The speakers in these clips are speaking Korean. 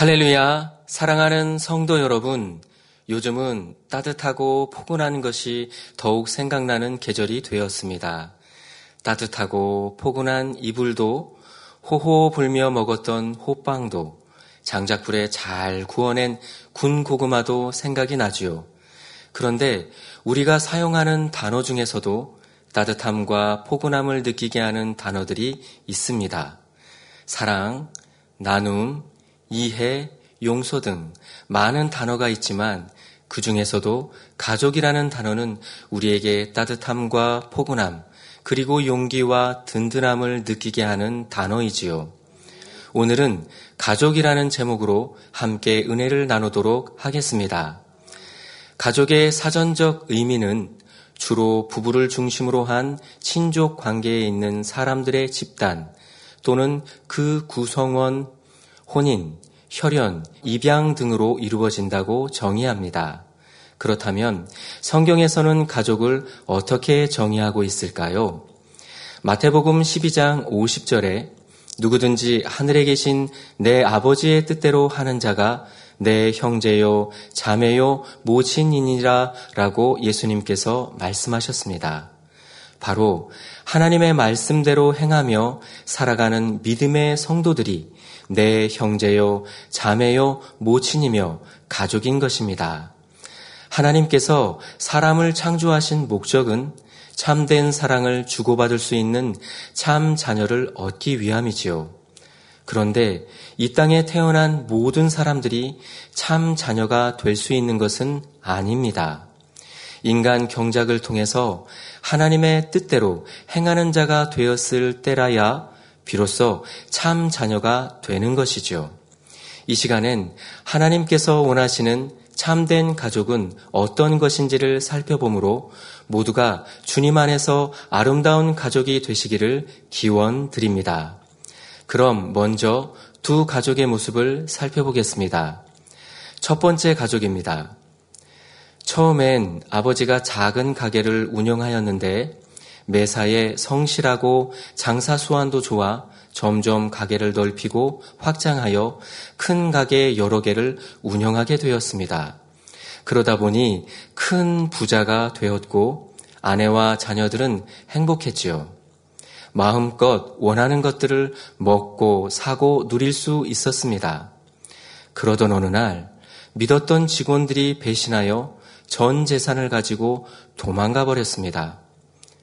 할렐루야, 사랑하는 성도 여러분. 요즘은 따뜻하고 포근한 것이 더욱 생각나는 계절이 되었습니다. 따뜻하고 포근한 이불도 호호 불며 먹었던 호빵도 장작불에 잘 구워낸 군 고구마도 생각이 나지요. 그런데 우리가 사용하는 단어 중에서도 따뜻함과 포근함을 느끼게 하는 단어들이 있습니다. 사랑, 나눔, 이해, 용서 등 많은 단어가 있지만 그 중에서도 가족이라는 단어는 우리에게 따뜻함과 포근함, 그리고 용기와 든든함을 느끼게 하는 단어이지요. 오늘은 가족이라는 제목으로 함께 은혜를 나누도록 하겠습니다. 가족의 사전적 의미는 주로 부부를 중심으로 한 친족 관계에 있는 사람들의 집단 또는 그 구성원, 혼인, 혈연, 입양 등으로 이루어진다고 정의합니다. 그렇다면 성경에서는 가족을 어떻게 정의하고 있을까요? 마태복음 12장 50절에 누구든지 하늘에 계신 내 아버지의 뜻대로 하는 자가 내 형제요, 자매요, 모친이니라 라고 예수님께서 말씀하셨습니다. 바로 하나님의 말씀대로 행하며 살아가는 믿음의 성도들이 내 형제요, 자매요, 모친이며 가족인 것입니다. 하나님께서 사람을 창조하신 목적은 참된 사랑을 주고받을 수 있는 참 자녀를 얻기 위함이지요. 그런데 이 땅에 태어난 모든 사람들이 참 자녀가 될 수 있는 것은 아닙니다. 인간 경작을 통해서 하나님의 뜻대로 행하는 자가 되었을 때라야 비로소 참 자녀가 되는 것이죠. 이 시간엔 하나님께서 원하시는 참된 가족은 어떤 것인지를 살펴보므로 모두가 주님 안에서 아름다운 가족이 되시기를 기원 드립니다. 그럼 먼저 두 가족의 모습을 살펴보겠습니다. 첫 번째 가족입니다. 처음엔 아버지가 작은 가게를 운영하였는데 매사에 성실하고 장사 수완도 좋아 점점 가게를 넓히고 확장하여 큰 가게 여러 개를 운영하게 되었습니다. 그러다 보니 큰 부자가 되었고 아내와 자녀들은 행복했지요. 마음껏 원하는 것들을 먹고 사고 누릴 수 있었습니다. 그러던 어느 날 믿었던 직원들이 배신하여 전 재산을 가지고 도망가 버렸습니다.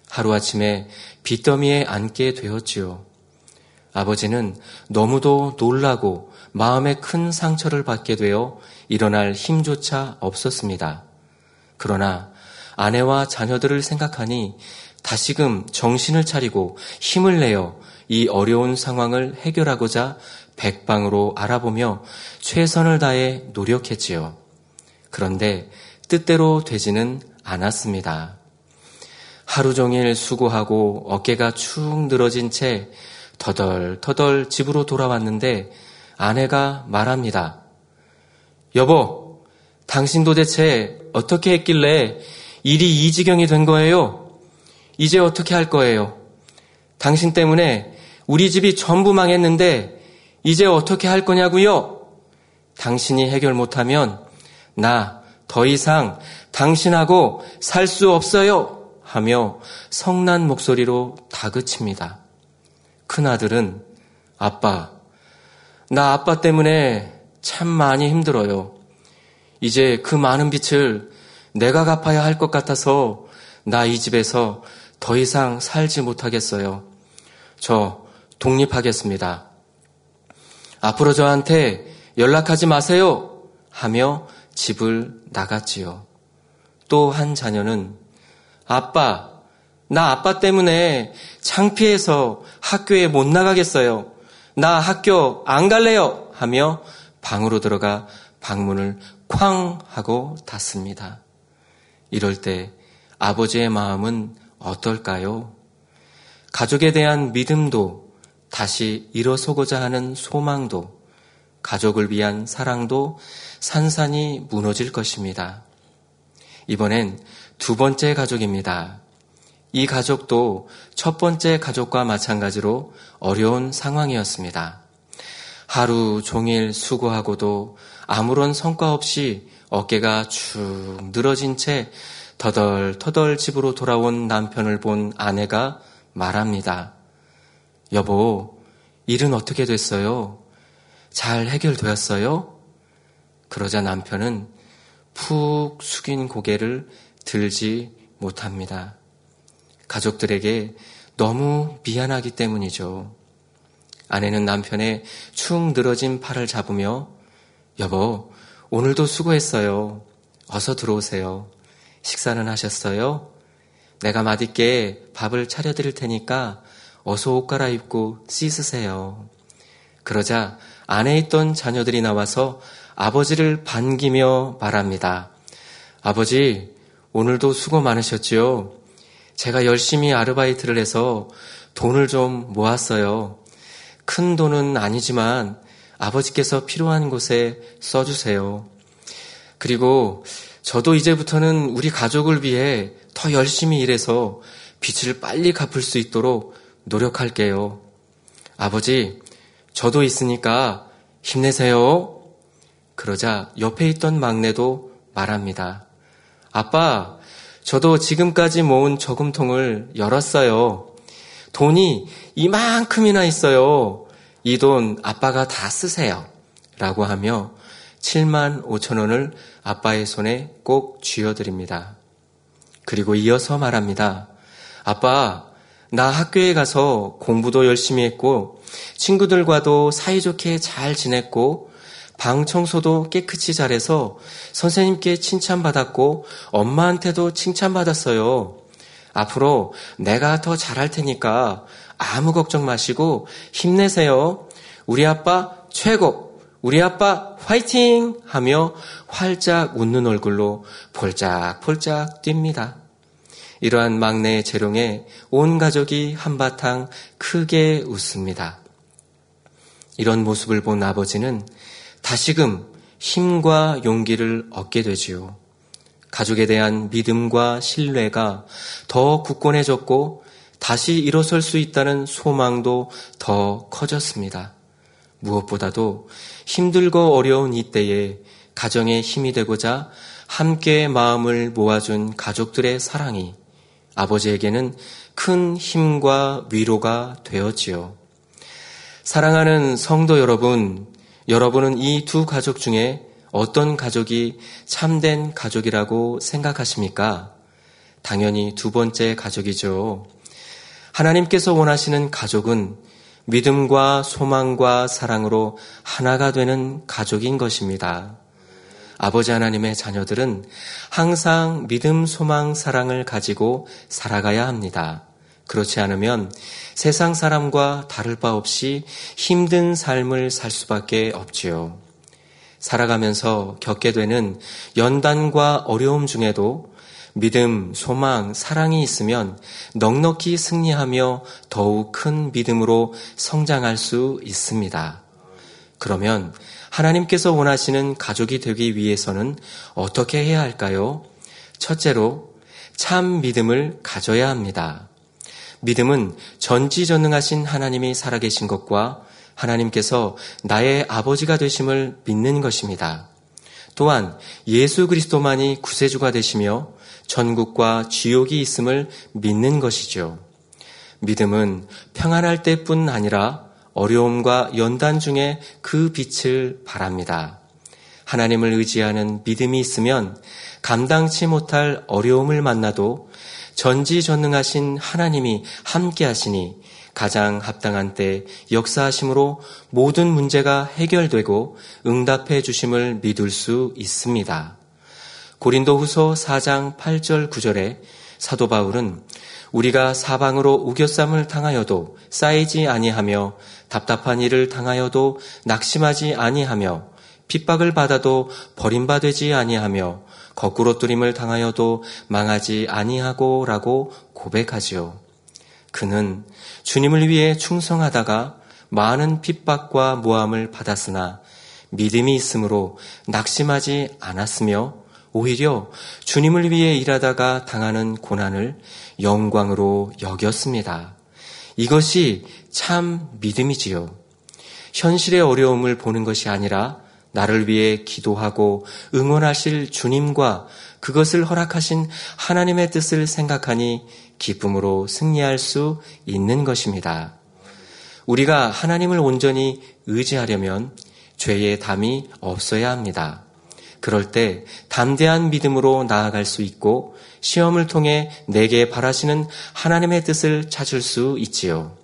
하루아침에 빚더미에 앉게 되었지요. 아버지는 너무도 놀라고 마음에 큰 상처를 받게 되어 일어날 힘조차 없었습니다. 그러나 아내와 자녀들을 생각하니 다시금 정신을 차리고 힘을 내어 이 어려운 상황을 해결하고자 백방으로 알아보며 최선을 다해 노력했지요. 그런데 뜻대로 되지는 않았습니다. 하루 종일 수고하고 어깨가 축 늘어진 채 터덜터덜 집으로 돌아왔는데 아내가 말합니다. 여보, 당신 도대체 어떻게 했길래 일이 이 지경이 된 거예요? 이제 어떻게 할 거예요? 당신 때문에 우리 집이 전부 망했는데 이제 어떻게 할 거냐고요? 당신이 해결 못하면 나 더 이상 당신하고 살 수 없어요. 하며 성난 목소리로 다그칩니다. 큰아들은 아빠, 나 아빠 때문에 참 많이 힘들어요. 이제 그 많은 빚을 내가 갚아야 할 것 같아서 나 이 집에서 더 이상 살지 못하겠어요. 저 독립하겠습니다. 앞으로 저한테 연락하지 마세요. 하며 집을 나갔지요. 또 한 자녀는 아빠, 나 아빠 때문에 창피해서 학교에 못 나가겠어요. 나 학교 안 갈래요. 하며 방으로 들어가 방문을 쾅 하고 닫습니다. 이럴 때 아버지의 마음은 어떨까요? 가족에 대한 믿음도 다시 일어서고자 하는 소망도 가족을 위한 사랑도 산산이 무너질 것입니다. 이번엔 두 번째 가족입니다. 이 가족도 첫 번째 가족과 마찬가지로 어려운 상황이었습니다. 하루 종일 수고하고도 아무런 성과 없이 어깨가 축 늘어진 채 터덜터덜 집으로 돌아온 남편을 본 아내가 말합니다. 여보, 일은 어떻게 됐어요? 잘 해결되었어요? 그러자 남편은 푹 숙인 고개를 들지 못합니다. 가족들에게 너무 미안하기 때문이죠. 아내는 남편의 축 늘어진 팔을 잡으며 여보, 오늘도 수고했어요. 어서 들어오세요. 식사는 하셨어요? 내가 맛있게 밥을 차려드릴 테니까 어서 옷 갈아입고 씻으세요. 그러자 안에 있던 자녀들이 나와서 아버지를 반기며 말합니다. 아버지, 오늘도 수고 많으셨지요? 제가 열심히 아르바이트를 해서 돈을 좀 모았어요. 큰 돈은 아니지만 아버지께서 필요한 곳에 써주세요. 그리고 저도 이제부터는 우리 가족을 위해 더 열심히 일해서 빚을 빨리 갚을 수 있도록 노력할게요. 아버지, 저도 있으니까 힘내세요. 그러자 옆에 있던 막내도 말합니다. 아빠, 저도 지금까지 모은 저금통을 열었어요. 돈이 이만큼이나 있어요. 이 돈 아빠가 다 쓰세요. 라고 하며 7만 5천 원을 아빠의 손에 꼭 쥐어드립니다. 그리고 이어서 말합니다. 아빠, 나 학교에 가서 공부도 열심히 했고, 친구들과도 사이좋게 잘 지냈고, 방 청소도 깨끗이 잘해서 선생님께 칭찬받았고, 엄마한테도 칭찬받았어요. 앞으로 내가 더 잘할 테니까 아무 걱정 마시고 힘내세요. 우리 아빠 최고! 우리 아빠 화이팅! 하며 활짝 웃는 얼굴로 폴짝폴짝 뜁니다. 이러한 막내의 재롱에 온 가족이 한바탕 크게 웃습니다. 이런 모습을 본 아버지는 다시금 힘과 용기를 얻게 되지요. 가족에 대한 믿음과 신뢰가 더 굳건해졌고 다시 일어설 수 있다는 소망도 더 커졌습니다. 무엇보다도 힘들고 어려운 이때에 가정의 힘이 되고자 함께 마음을 모아준 가족들의 사랑이 아버지에게는 큰 힘과 위로가 되었지요. 사랑하는 성도 여러분, 여러분은 이 두 가족 중에 어떤 가족이 참된 가족이라고 생각하십니까? 당연히 두 번째 가족이죠. 하나님께서 원하시는 가족은 믿음과 소망과 사랑으로 하나가 되는 가족인 것입니다. 아버지 하나님의 자녀들은 항상 믿음, 소망, 사랑을 가지고 살아가야 합니다. 그렇지 않으면 세상 사람과 다를 바 없이 힘든 삶을 살 수밖에 없지요. 살아가면서 겪게 되는 연단과 어려움 중에도 믿음, 소망, 사랑이 있으면 넉넉히 승리하며 더욱 큰 믿음으로 성장할 수 있습니다. 그러면 하나님께서 원하시는 가족이 되기 위해서는 어떻게 해야 할까요? 첫째로 참 믿음을 가져야 합니다. 믿음은 전지전능하신 하나님이 살아계신 것과 하나님께서 나의 아버지가 되심을 믿는 것입니다. 또한 예수 그리스도만이 구세주가 되시며 전국과 지옥이 있음을 믿는 것이죠. 믿음은 평안할 때뿐 아니라 어려움과 연단 중에 그 빛을 바랍니다. 하나님을 의지하는 믿음이 있으면 감당치 못할 어려움을 만나도 전지전능하신 하나님이 함께 하시니 가장 합당한 때 역사하심으로 모든 문제가 해결되고 응답해 주심을 믿을 수 있습니다. 고린도 후서 4장 8절 9절에 사도 바울은 우리가 사방으로 우겨쌈을 당하여도 쌓이지 아니하며 답답한 일을 당하여도 낙심하지 아니하며 핍박을 받아도 버림받지 아니하며 거꾸로 뚫림을 당하여도 망하지 아니하고라고 고백하지요. 그는 주님을 위해 충성하다가 많은 핍박과 모함을 받았으나 믿음이 있으므로 낙심하지 않았으며 오히려 주님을 위해 일하다가 당하는 고난을 영광으로 여겼습니다. 이것이 참 믿음이지요. 현실의 어려움을 보는 것이 아니라 나를 위해 기도하고 응원하실 주님과 그것을 허락하신 하나님의 뜻을 생각하니 기쁨으로 승리할 수 있는 것입니다. 우리가 하나님을 온전히 의지하려면 죄의 담이 없어야 합니다. 그럴 때 담대한 믿음으로 나아갈 수 있고 시험을 통해 내게 바라시는 하나님의 뜻을 찾을 수 있지요.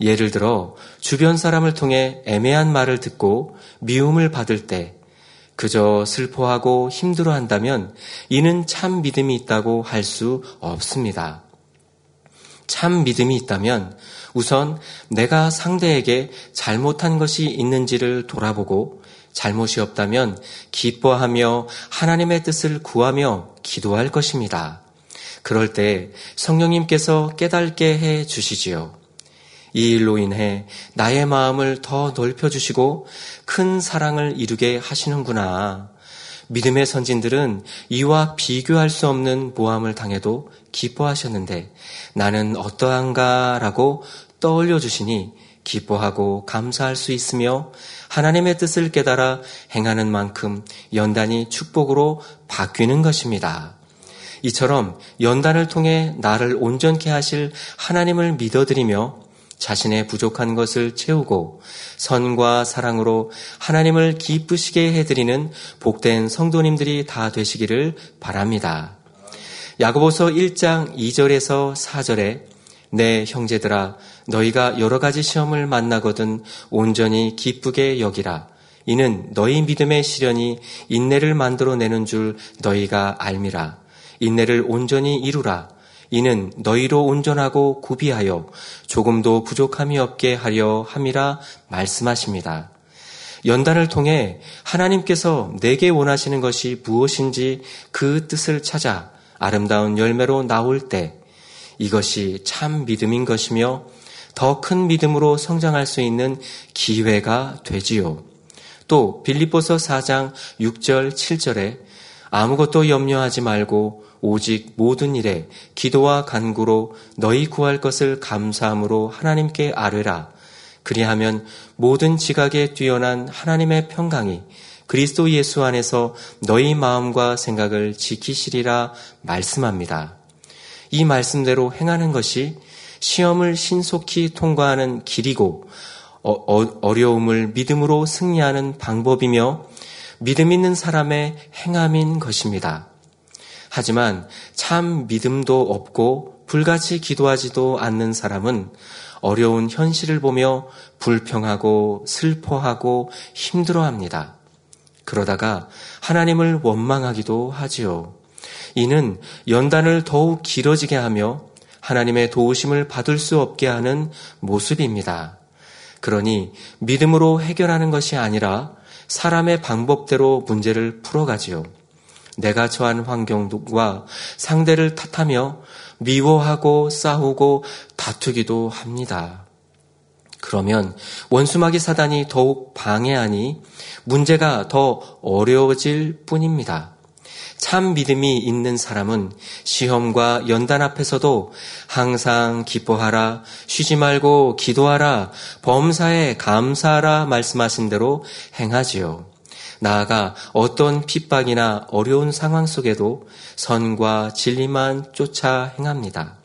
예를 들어 주변 사람을 통해 애매한 말을 듣고 미움을 받을 때 그저 슬퍼하고 힘들어 한다면 이는 참 믿음이 있다고 할 수 없습니다. 참 믿음이 있다면 우선 내가 상대에게 잘못한 것이 있는지를 돌아보고 잘못이 없다면 기뻐하며 하나님의 뜻을 구하며 기도할 것입니다. 그럴 때 성령님께서 깨닫게 해 주시지요. 이 일로 인해 나의 마음을 더 넓혀주시고 큰 사랑을 이루게 하시는구나. 믿음의 선진들은 이와 비교할 수 없는 모함을 당해도 기뻐하셨는데 나는 어떠한가라고 떠올려 주시니 기뻐하고 감사할 수 있으며 하나님의 뜻을 깨달아 행하는 만큼 연단이 축복으로 바뀌는 것입니다. 이처럼 연단을 통해 나를 온전케 하실 하나님을 믿어드리며 자신의 부족한 것을 채우고 선과 사랑으로 하나님을 기쁘시게 해드리는 복된 성도님들이 다 되시기를 바랍니다. 야고보서 1장 2절에서 4절에 내 형제들아 너희가 여러 가지 시험을 만나거든 온전히 기쁘게 여기라. 이는 너희 믿음의 시련이 인내를 만들어 내는 줄 너희가 알미라. 인내를 온전히 이루라. 이는 너희로 온전하고 구비하여 조금도 부족함이 없게 하려 함이라 말씀하십니다. 연단을 통해 하나님께서 내게 원하시는 것이 무엇인지 그 뜻을 찾아 아름다운 열매로 나올 때 이것이 참 믿음인 것이며 더 큰 믿음으로 성장할 수 있는 기회가 되지요. 또 빌립보서 4장 6절 7절에 아무것도 염려하지 말고 오직 모든 일에 기도와 간구로 너희 구할 것을 감사함으로 하나님께 아뢰라. 그리하면 모든 지각에 뛰어난 하나님의 평강이 그리스도 예수 안에서 너희 마음과 생각을 지키시리라 말씀합니다. 이 말씀대로 행하는 것이 시험을 신속히 통과하는 길이고 어, 어 려움을 믿음으로 승리하는 방법이며 믿음 있는 사람의 행함인 것입니다. 하지만 참 믿음도 없고 불같이 기도하지도 않는 사람은 어려운 현실을 보며 불평하고 슬퍼하고 힘들어합니다. 그러다가 하나님을 원망하기도 하지요. 이는 연단을 더욱 길어지게 하며 하나님의 도우심을 받을 수 없게 하는 모습입니다. 그러니 믿음으로 해결하는 것이 아니라 사람의 방법대로 문제를 풀어가지요. 내가 처한 환경과 상대를 탓하며 미워하고 싸우고 다투기도 합니다. 그러면 원수마귀 사단이 더욱 방해하니 문제가 더 어려워질 뿐입니다. 참 믿음이 있는 사람은 시험과 연단 앞에서도 항상 기뻐하라, 쉬지 말고 기도하라, 범사에 감사하라 말씀하신 대로 행하지요. 나아가 어떤 핍박이나 어려운 상황 속에도 선과 진리만 쫓아 행합니다.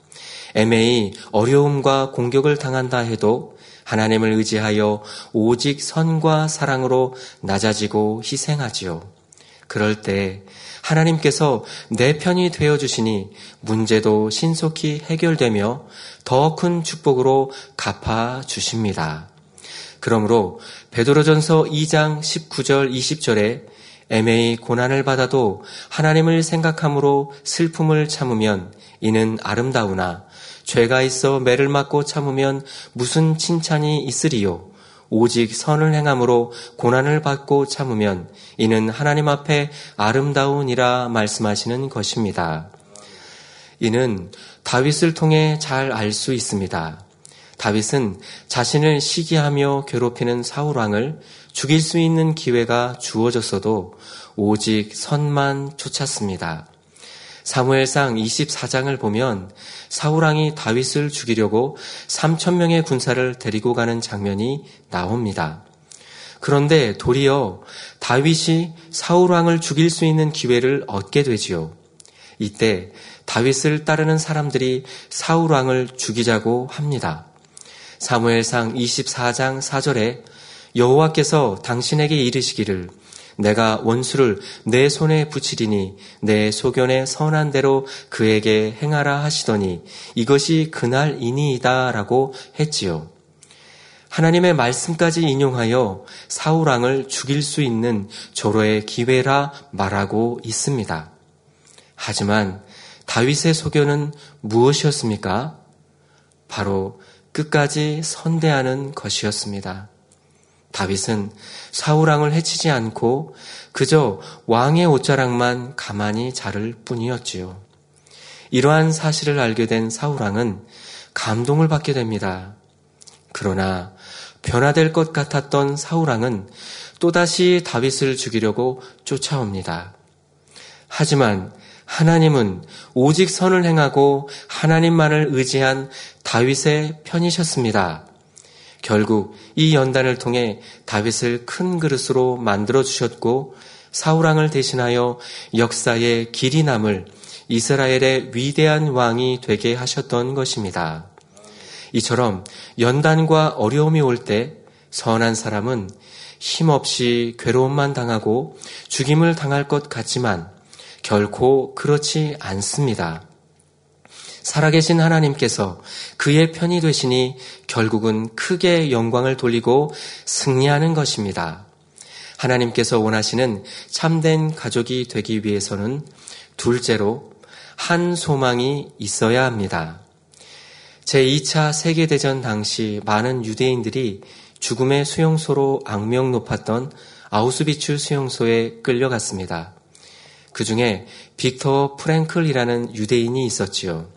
애매히 어려움과 공격을 당한다 해도 하나님을 의지하여 오직 선과 사랑으로 낮아지고 희생하지요. 그럴 때 하나님께서 내 편이 되어 주시니 문제도 신속히 해결되며 더 큰 축복으로 갚아 주십니다. 그러므로 베드로전서 2장 19절 20절에 애매히 고난을 받아도 하나님을 생각함으로 슬픔을 참으면 이는 아름다우나 죄가 있어 매를 맞고 참으면 무슨 칭찬이 있으리요 오직 선을 행함으로 고난을 받고 참으면 이는 하나님 앞에 아름다운이라 말씀하시는 것입니다. 이는 다윗을 통해 잘 알 수 있습니다. 다윗은 자신을 시기하며 괴롭히는 사울 왕을 죽일 수 있는 기회가 주어졌어도 오직 선만 쫓았습니다. 사무엘상 24장을 보면 사우랑이 다윗을 죽이려고 3천 명의 군사를 데리고 가는 장면이 나옵니다. 그런데 도리어 다윗이 사울왕을 죽일 수 있는 기회를 얻게 되지요. 이때 다윗을 따르는 사람들이 사울왕을 죽이자고 합니다. 사무엘상 24장 4절에 여호와께서 당신에게 이르시기를 내가 원수를 내 손에 붙이리니 내 소견에 선한 대로 그에게 행하라 하시더니 이것이 그날이니이다라고 했지요. 하나님의 말씀까지 인용하여 사울왕을 죽일 수 있는 조로의 기회라 말하고 있습니다. 하지만 다윗의 소견은 무엇이었습니까? 바로 끝까지 선대하는 것이었습니다. 다윗은 사울왕을 해치지 않고 그저 왕의 옷자락만 가만히 자를 뿐이었지요. 이러한 사실을 알게 된 사울왕은 감동을 받게 됩니다. 그러나 변화될 것 같았던 사울왕은 또다시 다윗을 죽이려고 쫓아옵니다. 하지만 하나님은 오직 선을 행하고 하나님만을 의지한 다윗의 편이셨습니다. 결국 이 연단을 통해 다윗을 큰 그릇으로 만들어 주셨고 사우랑을 대신하여 역사의 길이 남을 이스라엘의 위대한 왕이 되게 하셨던 것입니다. 이처럼 연단과 어려움이 올 때 선한 사람은 힘없이 괴로움만 당하고 죽임을 당할 것 같지만 결코 그렇지 않습니다. 살아계신 하나님께서 그의 편이 되시니 결국은 크게 영광을 돌리고 승리하는 것입니다. 하나님께서 원하시는 참된 가족이 되기 위해서는 둘째로 한 소망이 있어야 합니다. 제2차 세계대전 당시 많은 유대인들이 죽음의 수용소로 악명 높았던 아우스비츠 수용소에 끌려갔습니다. 그 중에 빅터 프랭클이라는 유대인이 있었지요.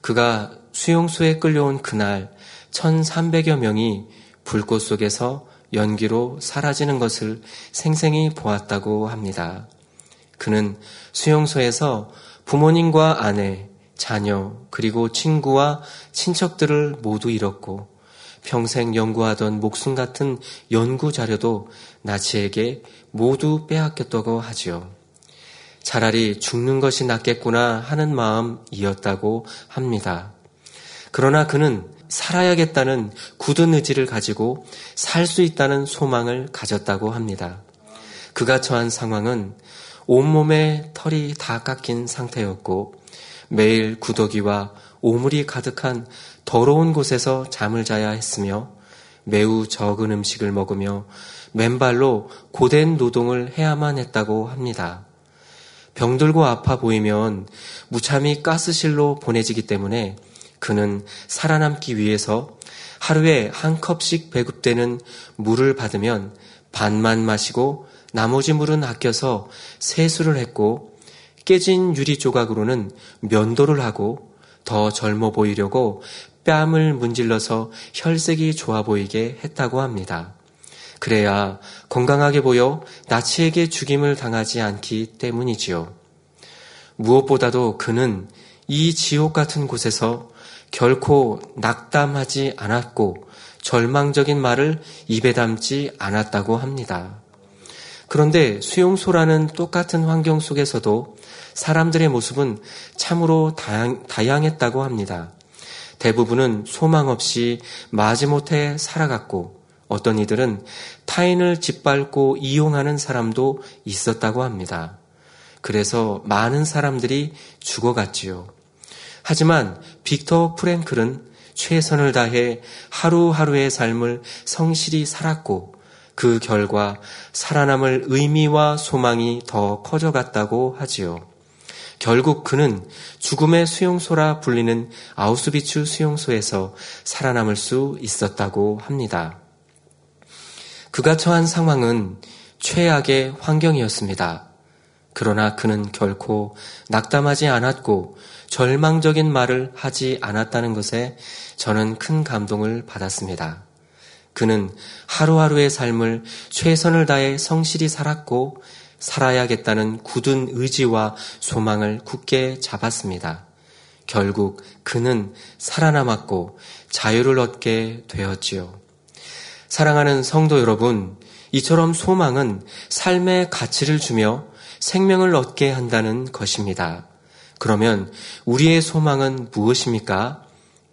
그가 수용소에 끌려온 그날 1300여 명이 불꽃 속에서 연기로 사라지는 것을 생생히 보았다고 합니다. 그는 수용소에서 부모님과 아내, 자녀, 그리고 친구와 친척들을 모두 잃었고 평생 연구하던 목숨 같은 연구 자료도 나치에게 모두 빼앗겼다고 하지요. 차라리 죽는 것이 낫겠구나 하는 마음이었다고 합니다. 그러나 그는 살아야겠다는 굳은 의지를 가지고 살 수 있다는 소망을 가졌다고 합니다. 그가 처한 상황은 온몸에 털이 다 깎인 상태였고 매일 구더기와 오물이 가득한 더러운 곳에서 잠을 자야 했으며 매우 적은 음식을 먹으며 맨발로 고된 노동을 해야만 했다고 합니다. 병들고 아파 보이면 무참히 가스실로 보내지기 때문에 그는 살아남기 위해서 하루에 한 컵씩 배급되는 물을 받으면 반만 마시고 나머지 물은 아껴서 세수를 했고 깨진 유리 조각으로는 면도를 하고 더 젊어 보이려고 뺨을 문질러서 혈색이 좋아 보이게 했다고 합니다. 그래야 건강하게 보여 나치에게 죽임을 당하지 않기 때문이지요. 무엇보다도 그는 이 지옥 같은 곳에서 결코 낙담하지 않았고 절망적인 말을 입에 담지 않았다고 합니다. 그런데 수용소라는 똑같은 환경 속에서도 사람들의 모습은 참으로 다양, 다양했다고 합니다. 대부분은 소망 없이 마지못해 살아갔고 어떤 이들은 타인을 짓밟고 이용하는 사람도 있었다고 합니다. 그래서 많은 사람들이 죽어갔지요. 하지만 빅터 프랭클은 최선을 다해 하루하루의 삶을 성실히 살았고 그 결과 살아남을 의미와 소망이 더 커져갔다고 하지요. 결국 그는 죽음의 수용소라 불리는 아우스비츠 수용소에서 살아남을 수 있었다고 합니다. 그가 처한 상황은 최악의 환경이었습니다. 그러나 그는 결코 낙담하지 않았고 절망적인 말을 하지 않았다는 것에 저는 큰 감동을 받았습니다. 그는 하루하루의 삶을 최선을 다해 성실히 살았고 살아야겠다는 굳은 의지와 소망을 굳게 잡았습니다. 결국 그는 살아남았고 자유를 얻게 되었지요. 사랑하는 성도 여러분, 이처럼 소망은 삶의 가치를 주며 생명을 얻게 한다는 것입니다. 그러면 우리의 소망은 무엇입니까?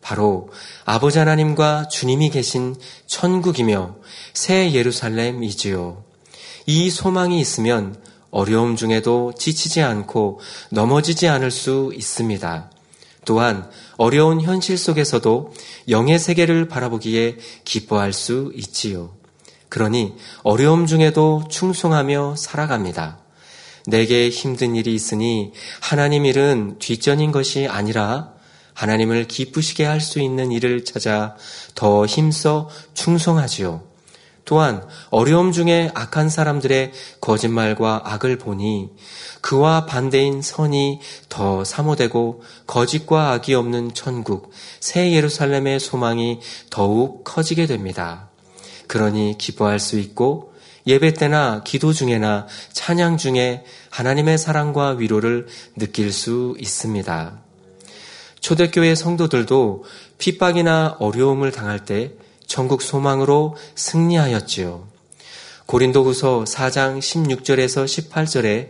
바로 아버지 하나님과 주님이 계신 천국이며 새 예루살렘이지요. 이 소망이 있으면 어려움 중에도 지치지 않고 넘어지지 않을 수 있습니다. 또한 어려운 현실 속에서도 영의 세계를 바라보기에 기뻐할 수 있지요. 그러니 어려움 중에도 충성하며 살아갑니다. 내게 힘든 일이 있으니 하나님 일은 뒷전인 것이 아니라 하나님을 기쁘시게 할 수 있는 일을 찾아 더 힘써 충성하지요. 또한 어려움 중에 악한 사람들의 거짓말과 악을 보니 그와 반대인 선이 더 사모되고 거짓과 악이 없는 천국, 새 예루살렘의 소망이 더욱 커지게 됩니다. 그러니 기뻐할 수 있고 예배 때나 기도 중에나 찬양 중에 하나님의 사랑과 위로를 느낄 수 있습니다. 초대교회 성도들도 핍박이나 어려움을 당할 때 전국 소망으로 승리하였지요. 고린도후서 4장 16절에서 18절에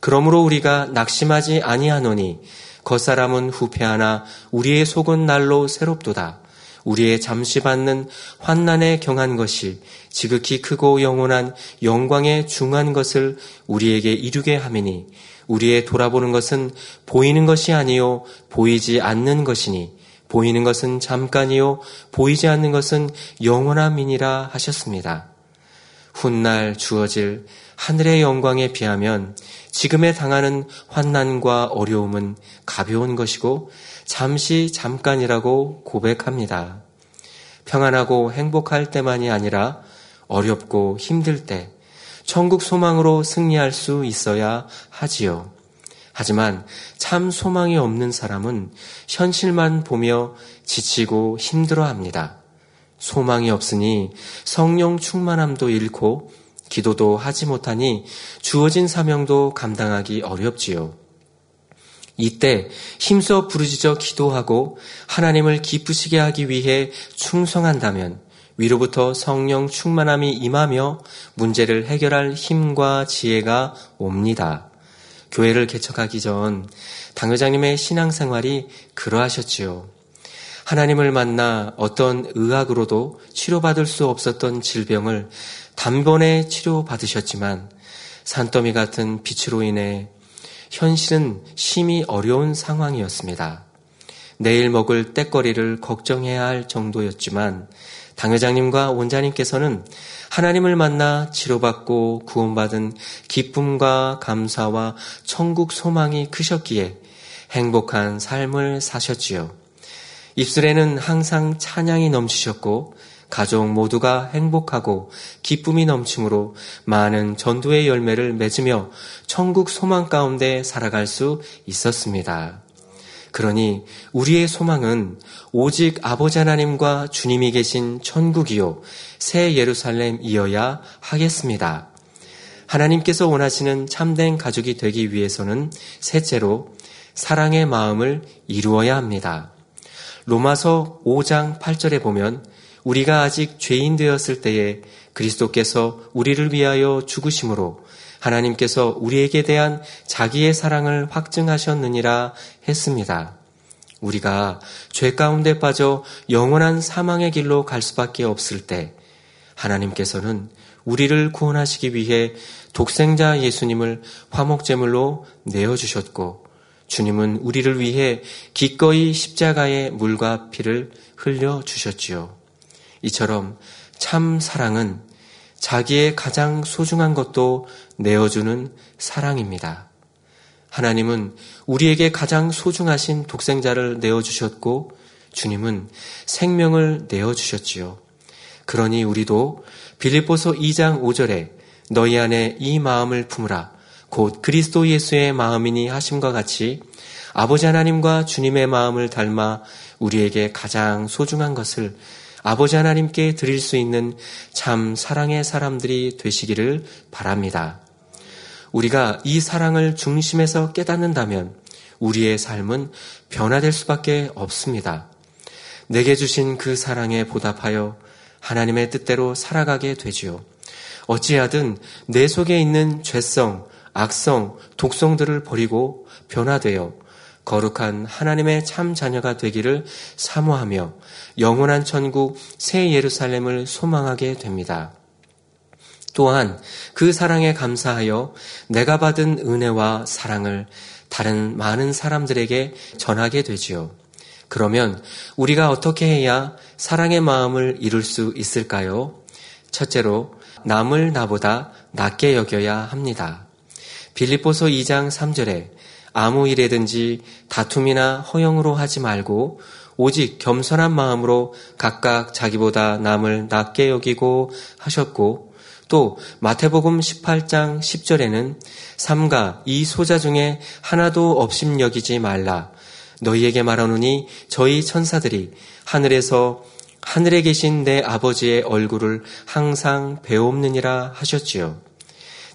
그러므로 우리가 낙심하지 아니하노니 겉사람은 후패하나 우리의 속은 날로 새롭도다. 우리의 잠시 받는 환난에 경한 것이 지극히 크고 영원한 영광에 중한 것을 우리에게 이루게 함이니 우리의 돌아보는 것은 보이는 것이 아니요 보이지 않는 것이니 보이는 것은 잠깐이요 보이지 않는 것은 영원함이니라 하셨습니다. 훗날 주어질 하늘의 영광에 비하면 지금에 당하는 환난과 어려움은 가벼운 것이고 잠시 잠깐이라고 고백합니다. 평안하고 행복할 때만이 아니라 어렵고 힘들 때 천국 소망으로 승리할 수 있어야 하지요. 하지만 참 소망이 없는 사람은 현실만 보며 지치고 힘들어 합니다. 소망이 없으니 성령 충만함도 잃고 기도도 하지 못하니 주어진 사명도 감당하기 어렵지요. 이때 힘써 부르짖어 기도하고 하나님을 기쁘시게 하기 위해 충성한다면 위로부터 성령 충만함이 임하며 문제를 해결할 힘과 지혜가 옵니다. 교회를 개척하기 전 당회장님의 신앙생활이 그러하셨지요. 하나님을 만나 어떤 의학으로도 치료받을 수 없었던 질병을 단번에 치료받으셨지만 산더미 같은 빛으로 인해 현실은 심히 어려운 상황이었습니다. 내일 먹을 때거리를 걱정해야 할 정도였지만 당회장님과 원자님께서는 하나님을 만나 치료받고 구원받은 기쁨과 감사와 천국 소망이 크셨기에 행복한 삶을 사셨지요. 입술에는 항상 찬양이 넘치셨고 가족 모두가 행복하고 기쁨이 넘치므로 많은 전도의 열매를 맺으며 천국 소망 가운데 살아갈 수 있었습니다. 그러니 우리의 소망은 오직 아버지 하나님과 주님이 계신 천국이요 새 예루살렘이어야 하겠습니다. 하나님께서 원하시는 참된 가족이 되기 위해서는 셋째로 사랑의 마음을 이루어야 합니다. 로마서 5장 8절에 보면 우리가 아직 죄인 되었을 때에 그리스도께서 우리를 위하여 죽으심으로 하나님께서 우리에게 대한 자기의 사랑을 확증하셨느니라 했습니다. 우리가 죄 가운데 빠져 영원한 사망의 길로 갈 수밖에 없을 때 하나님께서는 우리를 구원하시기 위해 독생자 예수님을 화목제물로 내어주셨고 주님은 우리를 위해 기꺼이 십자가의 물과 피를 흘려주셨지요. 이처럼 참 사랑은 자기의 가장 소중한 것도 내어주는 사랑입니다. 하나님은 우리에게 가장 소중하신 독생자를 내어주셨고 주님은 생명을 내어주셨지요. 그러니 우리도 빌립보서 2장 5절에 너희 안에 이 마음을 품으라 곧 그리스도 예수의 마음이니 하심과 같이 아버지 하나님과 주님의 마음을 닮아 우리에게 가장 소중한 것을 아버지 하나님께 드릴 수 있는 참 사랑의 사람들이 되시기를 바랍니다. 우리가 이 사랑을 중심에서 깨닫는다면 우리의 삶은 변화될 수밖에 없습니다. 내게 주신 그 사랑에 보답하여 하나님의 뜻대로 살아가게 되지요. 어찌하든 내 속에 있는 죄성, 악성, 독성들을 버리고 변화되어 거룩한 하나님의 참 자녀가 되기를 사모하며 영원한 천국 새 예루살렘을 소망하게 됩니다. 또한 그 사랑에 감사하여 내가 받은 은혜와 사랑을 다른 많은 사람들에게 전하게 되지요. 그러면 우리가 어떻게 해야 사랑의 마음을 이룰 수 있을까요? 첫째로 남을 나보다 낫게 여겨야 합니다. 빌립보서 2장 3절에 아무 일에든지 다툼이나 허영으로 하지 말고 오직 겸손한 마음으로 각각 자기보다 남을 낫게 여기고 하셨고 또 마태복음 18장 10절에는 삼가 이 소자 중에 하나도 없임 여기지 말라 너희에게 말하노니 저희 천사들이 하늘에서 하늘에 계신 내 아버지의 얼굴을 항상 배옵느니라 하셨지요.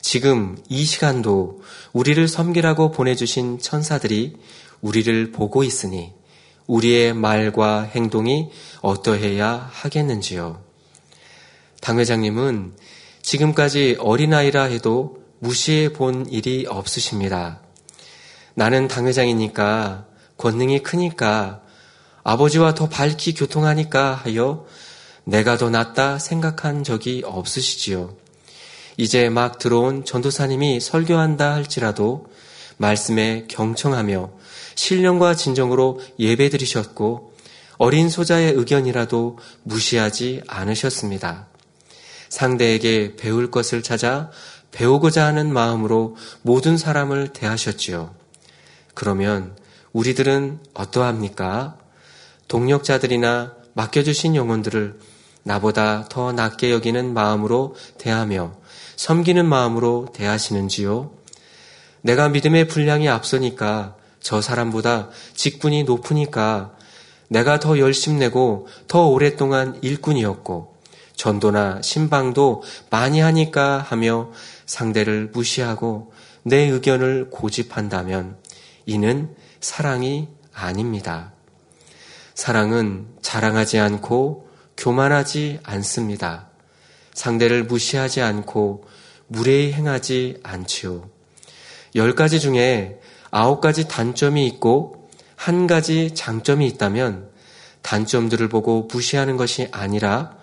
지금 이 시간도 우리를 섬기라고 보내주신 천사들이 우리를 보고 있으니 우리의 말과 행동이 어떠해야 하겠는지요. 당 회장님은 지금까지 어린아이라 해도 무시해 본 일이 없으십니다. 나는 당 회장이니까 권능이 크니까 아버지와 더 밝히 교통하니까 하여 내가 더 낫다 생각한 적이 없으시지요. 이제 막 들어온 전도사님이 설교한다 할지라도 말씀에 경청하며 신령과 진정으로 예배드리셨고 어린 소자의 의견이라도 무시하지 않으셨습니다. 상대에게 배울 것을 찾아 배우고자 하는 마음으로 모든 사람을 대하셨지요. 그러면 우리들은 어떠합니까? 동력자들이나 맡겨주신 영혼들을 나보다 더 낫게 여기는 마음으로 대하며 섬기는 마음으로 대하시는지요? 내가 믿음의 분량이 앞서니까 저 사람보다 직분이 높으니까 내가 더 열심 내고 더 오랫동안 일꾼이었고 전도나 신방도 많이 하니까 하며 상대를 무시하고 내 의견을 고집한다면 이는 사랑이 아닙니다. 사랑은 자랑하지 않고 교만하지 않습니다. 상대를 무시하지 않고 무례히 행하지 않지요. 열 가지 중에 아홉 가지 단점이 있고 한 가지 장점이 있다면 단점들을 보고 무시하는 것이 아니라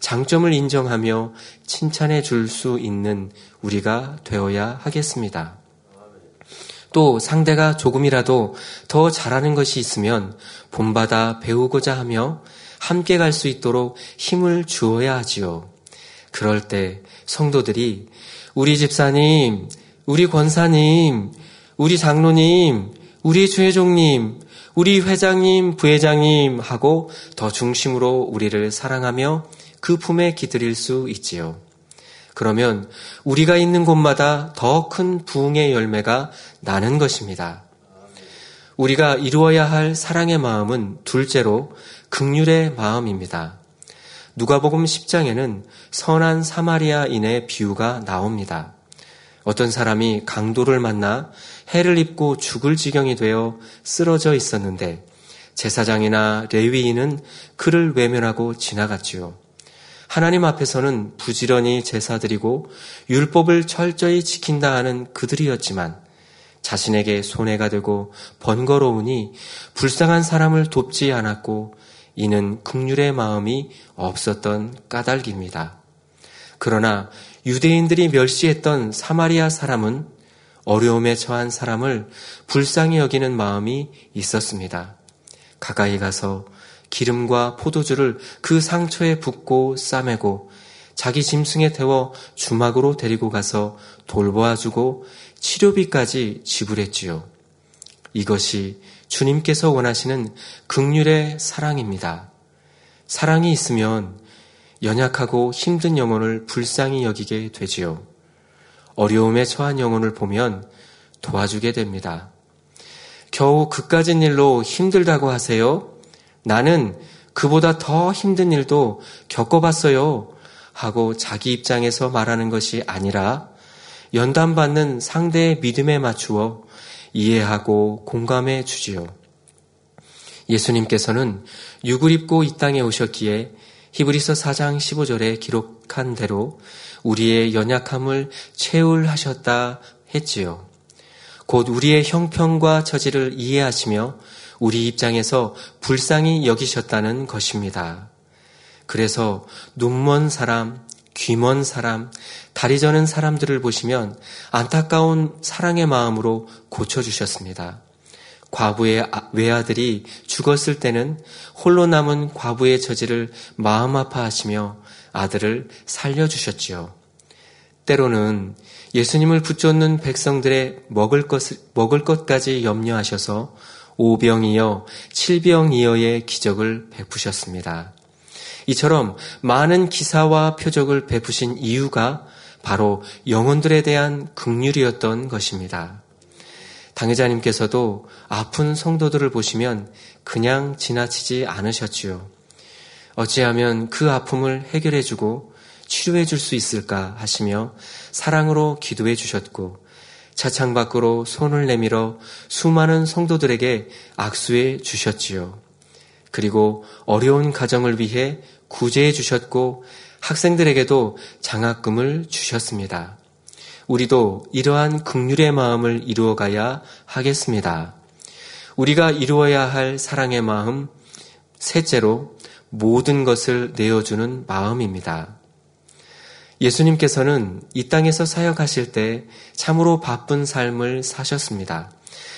장점을 인정하며 칭찬해 줄 수 있는 우리가 되어야 하겠습니다. 또 상대가 조금이라도 더 잘하는 것이 있으면 본받아 배우고자 하며 함께 갈 수 있도록 힘을 주어야 하지요. 그럴 때 성도들이 우리 집사님, 우리 권사님, 우리 장로님, 우리 주회종님, 우리 회장님, 부회장님 하고 더 중심으로 우리를 사랑하며 그 품에 기들일 수 있지요. 그러면 우리가 있는 곳마다 더 큰 부흥의 열매가 나는 것입니다. 우리가 이루어야 할 사랑의 마음은 둘째로 극률의 마음입니다. 누가복음 10장에는 선한 사마리아인의 비유가 나옵니다. 어떤 사람이 강도를 만나 해를 입고 죽을 지경이 되어 쓰러져 있었는데 제사장이나 레위인은 그를 외면하고 지나갔지요. 하나님 앞에서는 부지런히 제사드리고 율법을 철저히 지킨다 하는 그들이었지만 자신에게 손해가 되고 번거로우니 불쌍한 사람을 돕지 않았고 이는 극률의 마음이 없었던 까닭입니다. 그러나 유대인들이 멸시했던 사마리아 사람은 어려움에 처한 사람을 불쌍히 여기는 마음이 있었습니다. 가까이 가서 기름과 포도주를 그 상처에 붓고 싸매고 자기 짐승에 태워 주막으로 데리고 가서 돌보아 주고 치료비까지 지불했지요. 이것이 주님께서 원하시는 극률의 사랑입니다. 사랑이 있으면 연약하고 힘든 영혼을 불쌍히 여기게 되지요. 어려움에 처한 영혼을 보면 도와주게 됩니다. 겨우 그까진 일로 힘들다고 하세요? 나는 그보다 더 힘든 일도 겪어봤어요. 하고 자기 입장에서 말하는 것이 아니라 연단받는 상대의 믿음에 맞추어 이해하고 공감해 주지요. 예수님께서는 육을 입고 이 땅에 오셨기에 히브리서 4장 15절에 기록한 대로 우리의 연약함을 채울하셨다 했지요. 곧 우리의 형편과 처지를 이해하시며 우리 입장에서 불쌍히 여기셨다는 것입니다. 그래서 눈먼 사람, 귀먼 사람, 다리 저는 사람들을 보시면 안타까운 사랑의 마음으로 고쳐주셨습니다. 과부의 아, 외아들이 죽었을 때는 홀로 남은 과부의 처지를 마음 아파하시며 아들을 살려주셨지요. 때로는 예수님을 붙잡는 백성들의 먹을 것, 먹을 것까지 염려하셔서 오병이어 칠병이어의 기적을 베푸셨습니다. 이처럼 많은 기사와 표적을 베푸신 이유가 바로 영혼들에 대한 극률이었던 것입니다. 당회자님께서도 아픈 성도들을 보시면 그냥 지나치지 않으셨지요. 어찌하면 그 아픔을 해결해주고 치료해줄 수 있을까 하시며 사랑으로 기도해 주셨고 차창 밖으로 손을 내밀어 수많은 성도들에게 악수해 주셨지요. 그리고 어려운 가정을 위해 구제해 주셨고 학생들에게도 장학금을 주셨습니다. 우리도 이러한 극률의 마음을 이루어가야 하겠습니다. 우리가 이루어야 할 사랑의 마음, 셋째로 모든 것을 내어주는 마음입니다. 예수님께서는 이 땅에서 사역하실 때 참으로 바쁜 삶을 사셨습니다.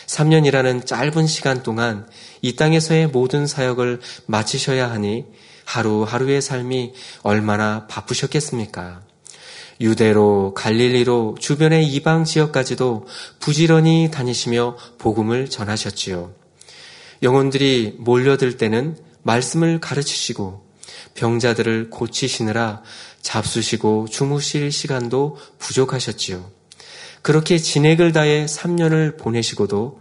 3년이라는 짧은 시간 동안 이 땅에서의 모든 사역을 마치셔야 하니 하루하루의 삶이 얼마나 바쁘셨겠습니까? 유대로 갈릴리로 주변의 이방 지역까지도 부지런히 다니시며 복음을 전하셨지요. 영혼들이 몰려들 때는 말씀을 가르치시고 병자들을 고치시느라 잡수시고 주무실 시간도 부족하셨지요. 그렇게 진액을 다해 3년을 보내시고도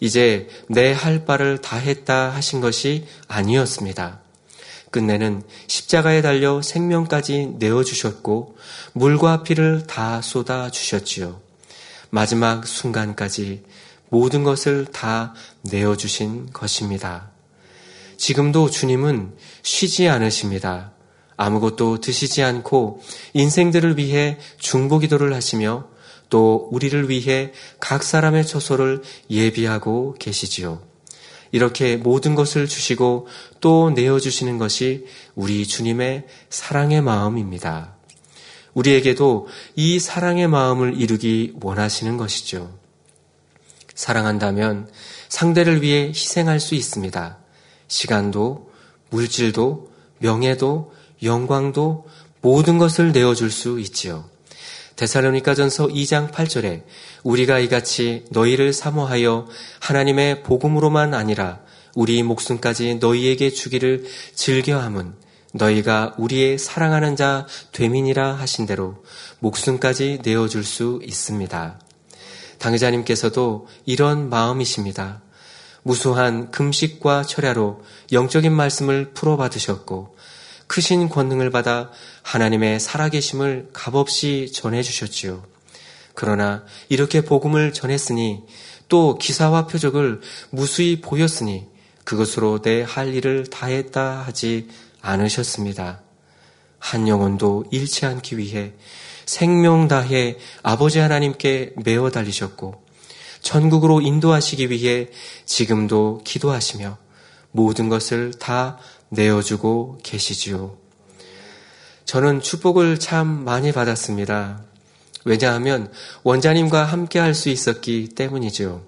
이제 내 할 바를 다 했다 하신 것이 아니었습니다. 끝내는 십자가에 달려 생명까지 내어주셨고 물과 피를 다 쏟아 주셨지요. 마지막 순간까지 모든 것을 다 내어주신 것입니다. 지금도 주님은 쉬지 않으십니다. 아무것도 드시지 않고 인생들을 위해 중보 기도를 하시며 또 우리를 위해 각 사람의 처소를 예비하고 계시지요. 이렇게 모든 것을 주시고 또 내어주시는 것이 우리 주님의 사랑의 마음입니다. 우리에게도 이 사랑의 마음을 이루기 원하시는 것이죠. 사랑한다면 상대를 위해 희생할 수 있습니다. 시간도, 물질도, 명예도, 영광도 모든 것을 내어줄 수 있지요. 데살로니가전서 2장 8절에 우리가 이같이 너희를 사모하여 하나님의 복음으로만 아니라 우리 목숨까지 너희에게 주기를 즐겨함은 너희가 우리의 사랑하는 자 되민이라 하신 대로 목숨까지 내어줄 수 있습니다. 당회자님께서도 이런 마음이십니다. 무수한 금식과 철야로 영적인 말씀을 풀어받으셨고 크신 권능을 받아 하나님의 살아계심을 값없이 전해주셨지요. 그러나 이렇게 복음을 전했으니 또 기사와 표적을 무수히 보였으니 그것으로 내 할 일을 다했다 하지 않으셨습니다. 한 영혼도 잃지 않기 위해 생명 다해 아버지 하나님께 메어 달리셨고 전국으로 인도하시기 위해 지금도 기도하시며 모든 것을 다 내어주고 계시지요. 저는 축복을 참 많이 받았습니다. 왜냐하면 원자님과 함께 할 수 있었기 때문이죠.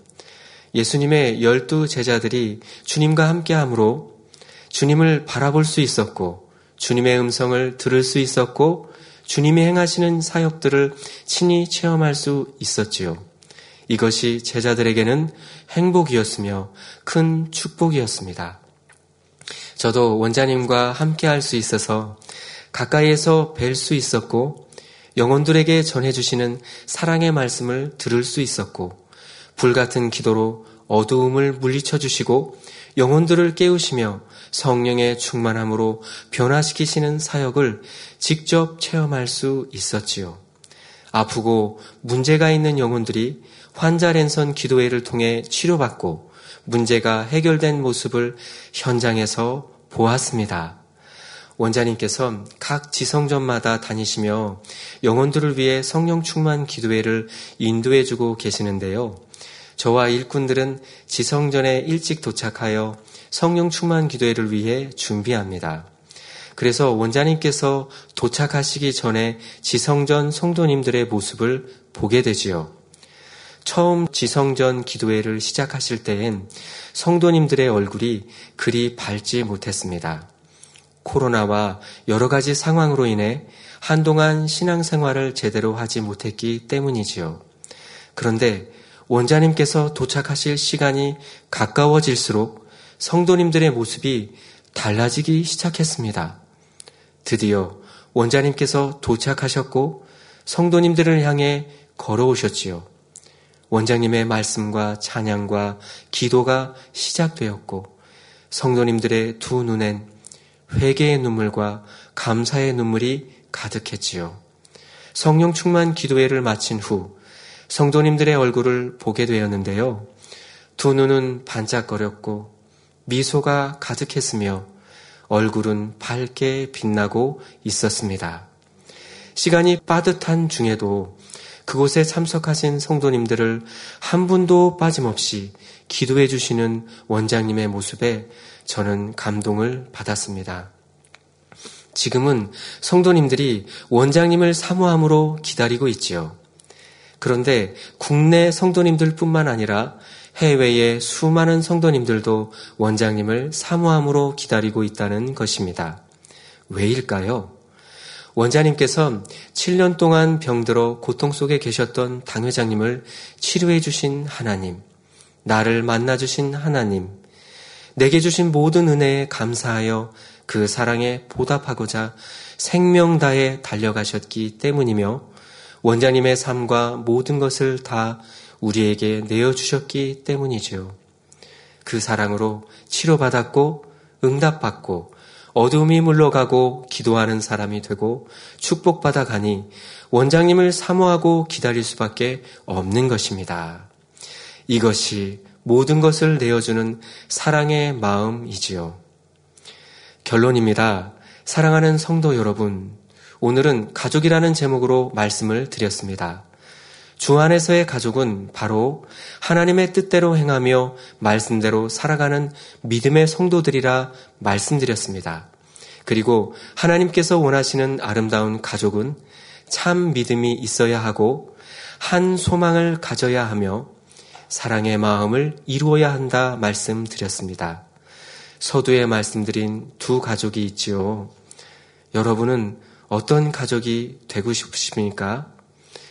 예수님의 열두 제자들이 주님과 함께 함으로 주님을 바라볼 수 있었고, 주님의 음성을 들을 수 있었고, 주님이 행하시는 사역들을 친히 체험할 수 있었지요. 이것이 제자들에게는 행복이었으며 큰 축복이었습니다. 저도 원자님과 함께 할 수 있어서 가까이에서 뵐 수 있었고 영혼들에게 전해주시는 사랑의 말씀을 들을 수 있었고 불같은 기도로 어두움을 물리쳐 주시고 영혼들을 깨우시며 성령의 충만함으로 변화시키시는 사역을 직접 체험할 수 있었지요. 아프고 문제가 있는 영혼들이 환자 랜선 기도회를 통해 치료받고 문제가 해결된 모습을 현장에서 보았습니다. 원자님께서 각 지성전마다 다니시며 영혼들을 위해 성령 충만 기도회를 인도해 주고 계시는데요. 저와 일꾼들은 지성전에 일찍 도착하여 성령 충만 기도회를 위해 준비합니다. 그래서 원자님께서 도착하시기 전에 지성전 성도님들의 모습을 보게 되지요. 처음 지성전 기도회를 시작하실 때엔 성도님들의 얼굴이 그리 밝지 못했습니다. 코로나와 여러 가지 상황으로 인해 한동안 신앙생활을 제대로 하지 못했기 때문이지요. 그런데 원자님께서 도착하실 시간이 가까워질수록 성도님들의 모습이 달라지기 시작했습니다. 드디어 원자님께서 도착하셨고 성도님들을 향해 걸어오셨지요. 원장님의 말씀과 찬양과 기도가 시작되었고 성도님들의 두 눈엔 회개의 눈물과 감사의 눈물이 가득했지요. 성령 충만 기도회를 마친 후 성도님들의 얼굴을 보게 되었는데요. 두 눈은 반짝거렸고 미소가 가득했으며 얼굴은 밝게 빛나고 있었습니다. 시간이 빠듯한 중에도 그곳에 참석하신 성도님들을 한 분도 빠짐없이 기도해 주시는 원장님의 모습에 저는 감동을 받았습니다. 지금은 성도님들이 원장님을 사모함으로 기다리고 있지요. 그런데 국내 성도님들 뿐만 아니라 해외의 수많은 성도님들도 원장님을 사모함으로 기다리고 있다는 것입니다. 왜일까요? 원장님께서 7년 동안 병들어 고통 속에 계셨던 당회장님을 치료해 주신 하나님, 나를 만나 주신 하나님, 내게 주신 모든 은혜에 감사하여 그 사랑에 보답하고자 생명 다해 달려가셨기 때문이며 원장님의 삶과 모든 것을 다 우리에게 내어주셨기 때문이지요. 그 사랑으로 치료받았고 응답받고 어둠이 물러가고 기도하는 사람이 되고 축복받아 가니 원장님을 사모하고 기다릴 수밖에 없는 것입니다. 이것이 모든 것을 내어주는 사랑의 마음이지요. 결론입니다. 사랑하는 성도 여러분, 오늘은 가족이라는 제목으로 말씀을 드렸습니다. 주 안에서의 가족은 바로 하나님의 뜻대로 행하며 말씀대로 살아가는 믿음의 성도들이라 말씀드렸습니다. 그리고 하나님께서 원하시는 아름다운 가족은 참 믿음이 있어야 하고 한 소망을 가져야 하며 사랑의 마음을 이루어야 한다 말씀드렸습니다. 서두에 말씀드린 두 가족이 있지요. 여러분은 어떤 가족이 되고 싶으십니까?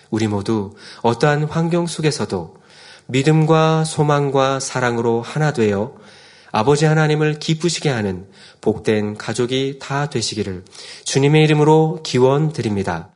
우리 모두 어떠한 환경 속에서도 믿음과 소망과 사랑으로 하나 되어 아버지 하나님을 기쁘시게 하는 복된 가족이 다 되시기를 주님의 이름으로 기원 드립니다.